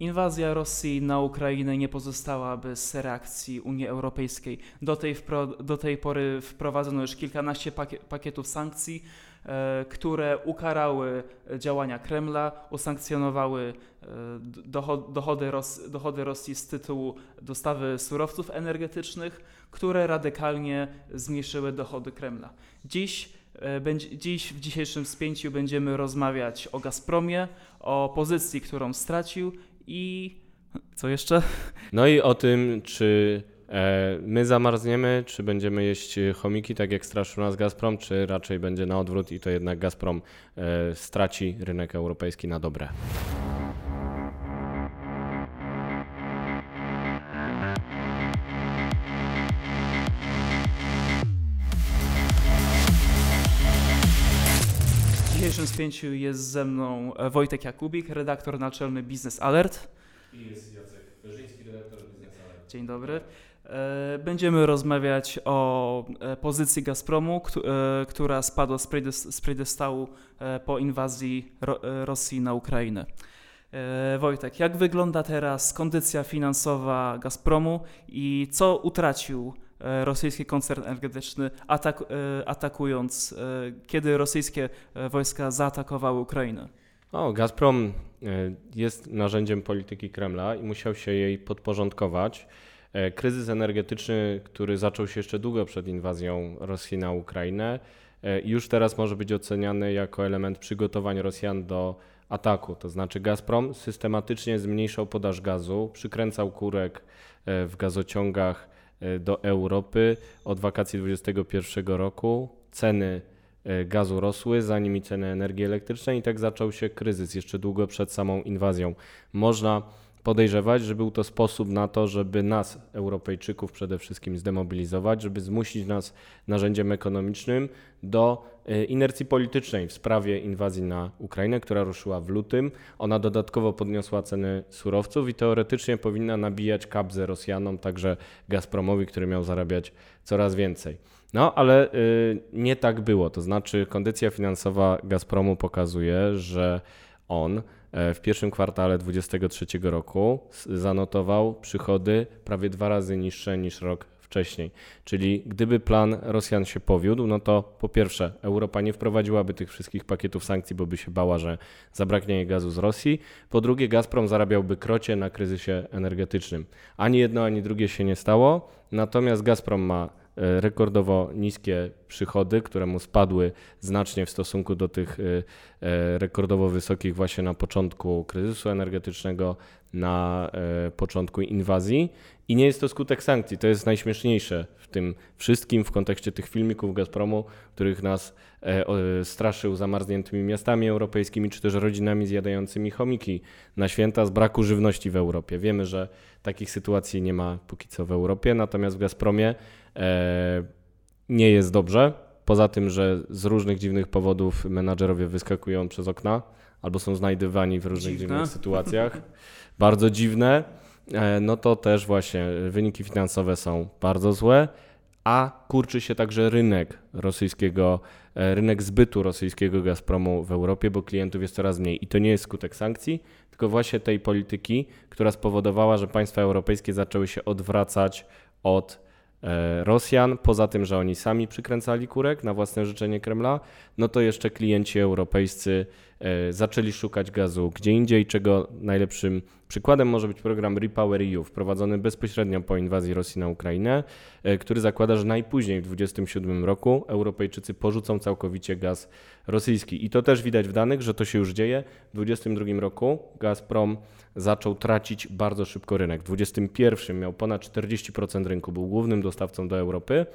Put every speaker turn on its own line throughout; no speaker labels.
Inwazja Rosji na Ukrainę nie pozostała bez reakcji Unii Europejskiej. Do tej, do tej pory wprowadzono już kilkanaście pakie, pakietów sankcji, e, które ukarały działania Kremla, usankcjonowały e, dochody, Ros, dochody Rosji z tytułu dostawy surowców energetycznych, które radykalnie zmniejszyły dochody Kremla. Dziś e, dziś w dzisiejszym spięciu będziemy rozmawiać o Gazpromie, o pozycji, którą stracił i co jeszcze?
No i o tym, czy e, my zamarzniemy, czy będziemy jeść chomiki, tak jak straszył nas Gazprom, czy raczej będzie na odwrót i to jednak Gazprom e, straci rynek europejski na dobre.
W dzisiejszym spięciu jest ze mną e, Wojtek Jakubik, redaktor naczelny Business Alert.
I jest Jacek Werzyński, redaktor Business Alert.
Dzień dobry. E, Będziemy rozmawiać o e, pozycji Gazpromu, któ- która spadła z piedest- z piedestału po inwazji Ro- Rosji na Ukrainę. Wojtek, jak wygląda teraz kondycja finansowa Gazpromu i co utracił rosyjski koncern energetyczny, atak, e, atakując, e, kiedy rosyjskie e, wojska zaatakowały Ukrainę?
O, Gazprom e, jest narzędziem polityki Kremla i musiał się jej podporządkować. E, Kryzys energetyczny, który zaczął się jeszcze długo przed inwazją Rosji na Ukrainę, e, już teraz może być oceniany jako element przygotowań Rosjan do ataku. To znaczy Gazprom systematycznie zmniejszał podaż gazu, przykręcał kurek e, w gazociągach e, do Europy od wakacji 2021 roku. Ceny e, gazu rosły, za nimi ceny energii elektrycznej i tak zaczął się kryzys jeszcze długo przed samą inwazją. Można podejrzewać, że był to sposób na to, żeby nas, Europejczyków, przede wszystkim zdemobilizować, żeby zmusić nas narzędziem ekonomicznym do e, inercji politycznej w sprawie inwazji na Ukrainę, która ruszyła w lutym. Ona dodatkowo podniosła ceny surowców i teoretycznie powinna nabijać kabzę Rosjanom, także Gazpromowi, który miał zarabiać coraz więcej. No, ale y, nie tak było. To znaczy, kondycja finansowa Gazpromu pokazuje, że on e, w pierwszym kwartale 2023 roku zanotował przychody prawie dwa razy niższe niż rok wcześniej. Czyli gdyby plan Rosjan się powiódł, no to po pierwsze, Europa nie wprowadziłaby tych wszystkich pakietów sankcji, bo by się bała, że zabraknie jej gazu z Rosji. Po drugie, Gazprom zarabiałby krocie na kryzysie energetycznym. Ani jedno, ani drugie się nie stało. Natomiast Gazprom ma rekordowo niskie przychody, które mu spadły znacznie w stosunku do tych e, e, rekordowo wysokich właśnie na początku kryzysu energetycznego, na e, początku inwazji. I nie jest to skutek sankcji. To jest najśmieszniejsze w tym wszystkim w kontekście tych filmików Gazpromu, których nas e, e, straszył zamarzniętymi miastami europejskimi, czy też rodzinami zjadającymi chomiki na święta z braku żywności w Europie. Wiemy, że takich sytuacji nie ma póki co w Europie, natomiast w Gazpromie e, nie jest dobrze. Poza tym, że z różnych dziwnych powodów menadżerowie wyskakują przez okna albo są znajdywani w różnych
Dziwne.
dziwnych sytuacjach. Bardzo dziwne. E, No to też właśnie wyniki finansowe są bardzo złe, a kurczy się także rynek rosyjskiego, e, rynek zbytu rosyjskiego Gazpromu w Europie, bo klientów jest coraz mniej. I to nie jest skutek sankcji, tylko właśnie tej polityki, która spowodowała, że państwa europejskie zaczęły się odwracać od e, Rosjan, poza tym, że oni sami przykręcali kurek na własne życzenie Kremla, no to jeszcze klienci europejscy zaczęli szukać gazu gdzie indziej, czego najlepszym przykładem może być program Repower EU, wprowadzony bezpośrednio po inwazji Rosji na Ukrainę, e, który zakłada, że najpóźniej w 2027 roku Europejczycy porzucą całkowicie gaz rosyjski. I to też widać w danych, że to się już dzieje. W 2022 roku Gazprom zaczął tracić bardzo szybko rynek. W 2021 miał ponad 40% rynku, był głównym dostawcą do Europy.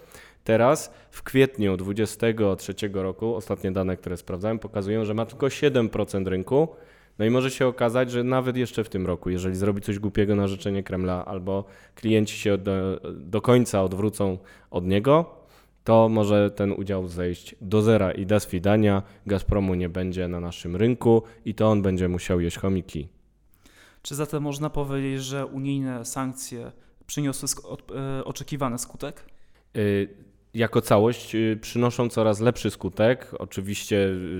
Teraz w kwietniu 2023 roku, ostatnie dane, które sprawdzałem, pokazują, że ma tylko 7% rynku. No i może się okazać, że nawet jeszcze w tym roku, jeżeli zrobi coś głupiego na życzenie Kremla, albo klienci się do, do końca odwrócą od niego, to może ten udział zejść do zera i da swidania. Gazpromu nie będzie na naszym rynku i to on będzie musiał jeść chomiki.
Czy zatem można powiedzieć, że unijne sankcje przyniosły e, oczekiwany skutek?
Y, jako całość y, przynoszą coraz lepszy skutek. Oczywiście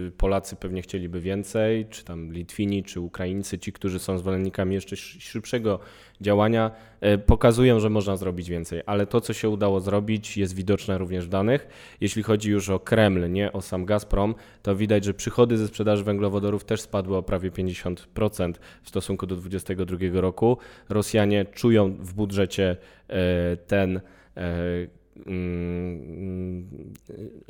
y, Polacy pewnie chcieliby więcej, czy tam Litwini, czy Ukraińcy, ci, którzy są zwolennikami jeszcze szybszego działania, y, pokazują, że można zrobić więcej. Ale to, co się udało zrobić, jest widoczne również w danych. Jeśli chodzi już o Kreml, nie o sam Gazprom, to widać, że przychody ze sprzedaży węglowodorów też spadły o prawie 50% w stosunku do 2022 roku. Rosjanie czują w budżecie ten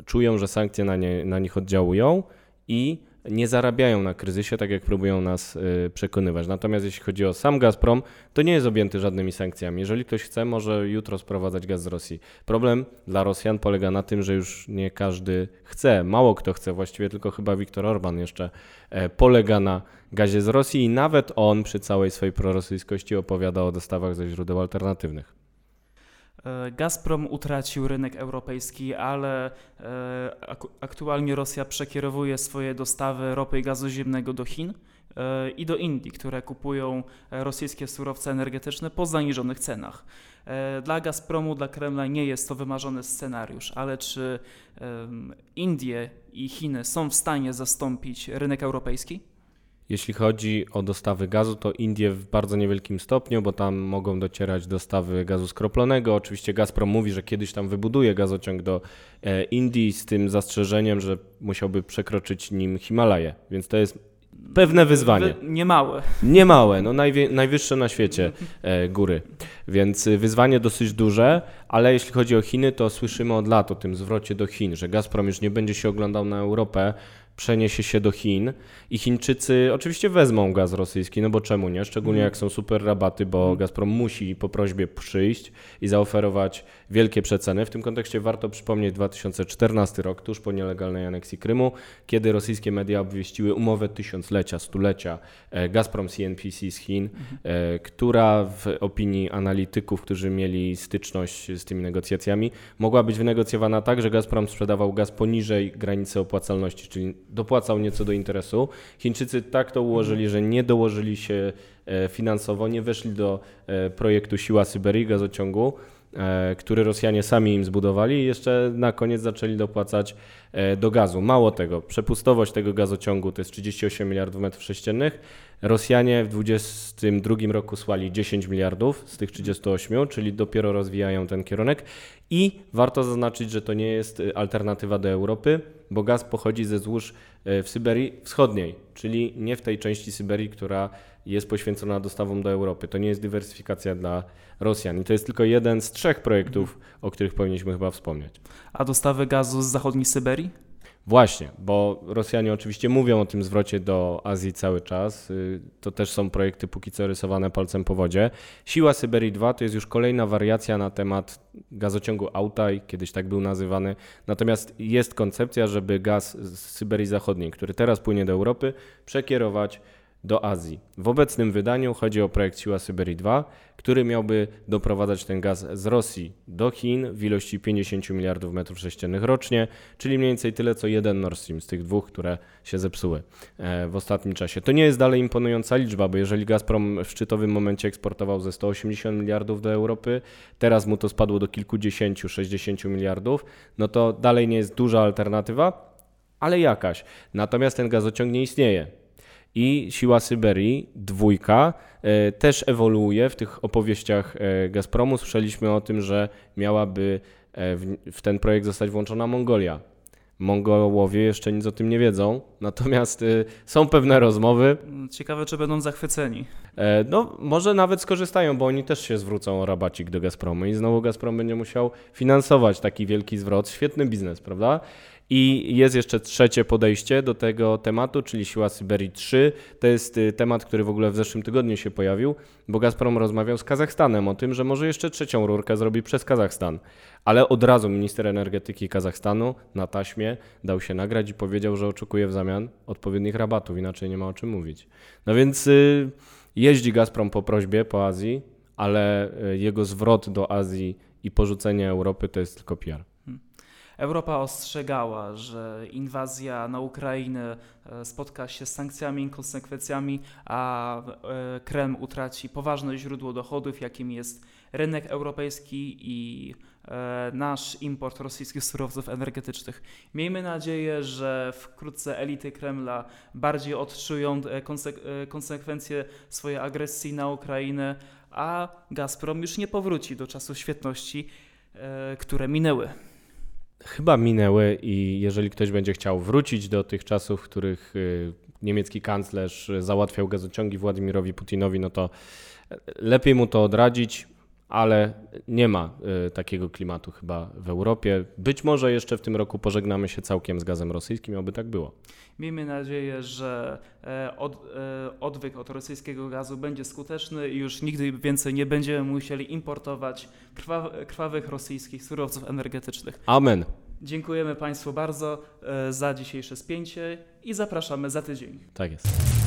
czują, że sankcje na, nie, na nich oddziałują i nie zarabiają na kryzysie, tak jak próbują nas y, przekonywać. Natomiast jeśli chodzi o sam Gazprom, to nie jest objęty żadnymi sankcjami. Jeżeli ktoś chce, może jutro sprowadzać gaz z Rosji. Problem dla Rosjan polega na tym, że już nie każdy chce, mało kto chce, właściwie tylko chyba Viktor Orban jeszcze e, polega na gazie z Rosji i nawet on przy całej swojej prorosyjskości opowiada o dostawach ze źródeł alternatywnych.
E, Gazprom utracił rynek europejski, ale e, aktualnie Rosja przekierowuje swoje dostawy ropy i gazu ziemnego do Chin e, i do Indii, które kupują rosyjskie surowce energetyczne po zaniżonych cenach. Dla Gazpromu, dla Kremla nie jest to wymarzony scenariusz, ale czy Indie i Chiny są w stanie zastąpić rynek europejski?
Jeśli chodzi o dostawy gazu, to Indie w bardzo niewielkim stopniu, bo tam mogą docierać dostawy gazu skroplonego. Oczywiście Gazprom mówi, że kiedyś tam wybuduje gazociąg do e, Indii z tym zastrzeżeniem, że musiałby przekroczyć nim Himalaje, więc to jest pewne wyzwanie.
Niemałe.
Niemałe, no najwie, najwyższe na świecie e, góry. Więc wyzwanie dosyć duże, ale jeśli chodzi o Chiny, to słyszymy od lat o tym zwrocie do Chin, że Gazprom już nie będzie się oglądał na Europę, przeniesie się do Chin i Chińczycy oczywiście wezmą gaz rosyjski, no bo czemu nie? Szczególnie mm. jak są super rabaty, bo mm. Gazprom musi po prośbie przyjść i zaoferować wielkie przeceny. W tym kontekście warto przypomnieć 2014 rok, tuż po nielegalnej aneksji Krymu, kiedy rosyjskie media obwieściły umowę tysiąclecia, stulecia e, Gazprom CNPC z Chin, mm. która w opinii analityków, którzy mieli styczność z tymi negocjacjami, mogła być wynegocjowana tak, że Gazprom sprzedawał gaz poniżej granicy opłacalności, czyli dopłacał nieco do interesu. Chińczycy tak to ułożyli, że nie dołożyli się e, finansowo, nie weszli do e, projektu Siła Syberii gazociągu, e, który Rosjanie sami im zbudowali i jeszcze na koniec zaczęli dopłacać do gazu. Mało tego, przepustowość tego gazociągu to jest 38 miliardów metrów sześciennych. Rosjanie w 2022 roku słali 10 miliardów z tych 38, czyli dopiero rozwijają ten kierunek. I warto zaznaczyć, że to nie jest alternatywa do Europy bo gaz pochodzi ze złóż e, w Syberii Wschodniej, czyli nie w tej części Syberii, która jest poświęcona dostawom do Europy. To nie jest dywersyfikacja dla Rosjan i to jest tylko jeden z trzech projektów, o których powinniśmy chyba wspomnieć.
A dostawy gazu z zachodniej Syberii?
Właśnie, bo Rosjanie oczywiście mówią o tym zwrocie do Azji cały czas. Y, to też są projekty póki co rysowane palcem po wodzie. Siła Syberii 2 to jest już kolejna wariacja na temat gazociągu Autaj, kiedyś tak był nazywany. Natomiast jest koncepcja, żeby gaz z Syberii Zachodniej, który teraz płynie do Europy, przekierować do Azji. W obecnym wydaniu chodzi o projekt Siła Syberii 2, który miałby doprowadzać ten gaz z Rosji do Chin w ilości 50 miliardów metrów sześciennych rocznie, czyli mniej więcej tyle co jeden Nord Stream z tych dwóch, które się zepsuły e, w ostatnim czasie. To nie jest dalej imponująca liczba, bo jeżeli Gazprom w szczytowym momencie eksportował ze 180 miliardów do Europy, teraz mu to spadło do kilkudziesięciu, 60 miliardów, no to dalej nie jest duża alternatywa, ale jakaś. Natomiast ten gazociąg nie istnieje i Siła Syberii, dwójka, e, też ewoluuje w tych opowieściach e, Gazpromu. Słyszeliśmy o tym, że miałaby e, w ten projekt zostać włączona Mongolia. Mongołowie jeszcze nic o tym nie wiedzą, natomiast są pewne rozmowy.
Ciekawe, czy będą zachwyceni.
No, może nawet skorzystają, bo oni też się zwrócą o rabacik do Gazpromu i znowu Gazprom będzie musiał finansować taki wielki zwrot. Świetny biznes, prawda? I jest jeszcze trzecie podejście do tego tematu, czyli siła Syberii 3. To jest y, temat, który w ogóle w zeszłym tygodniu się pojawił, bo Gazprom rozmawiał z Kazachstanem o tym, że może jeszcze trzecią rurkę zrobi przez Kazachstan. Ale od razu minister energetyki Kazachstanu na taśmie dał się nagrać i powiedział, że oczekuje w zamian odpowiednich rabatów, inaczej nie ma o czym mówić. No więc y, jeździ Gazprom po prośbie po Azji, ale y, jego zwrot do Azji i porzucenie Europy to jest tylko PR.
Europa ostrzegała, że inwazja na Ukrainę e, spotka się z sankcjami i konsekwencjami, a e, Kreml utraci poważne źródło dochodów, jakim jest rynek europejski i e, nasz import rosyjskich surowców energetycznych. Miejmy nadzieję, że wkrótce elity Kremla bardziej odczują konsek- konsekwencje swojej agresji na Ukrainę, a Gazprom już nie powróci do czasów świetności, które minęły.
Chyba minęły i jeżeli ktoś będzie chciał wrócić do tych czasów, w których y, niemiecki kanclerz załatwiał gazociągi Władimirowi Putinowi, no to lepiej mu to odradzić, ale nie ma y, takiego klimatu chyba w Europie. Być może jeszcze w tym roku pożegnamy się całkiem z gazem rosyjskim, aby tak było.
Miejmy nadzieję, że e, od, e, odwyk od rosyjskiego gazu będzie skuteczny i już nigdy więcej nie będziemy musieli importować krwaw, krwawych rosyjskich surowców energetycznych.
Amen.
Dziękujemy Państwu bardzo e, za dzisiejsze spięcie i zapraszamy za tydzień.
Tak jest.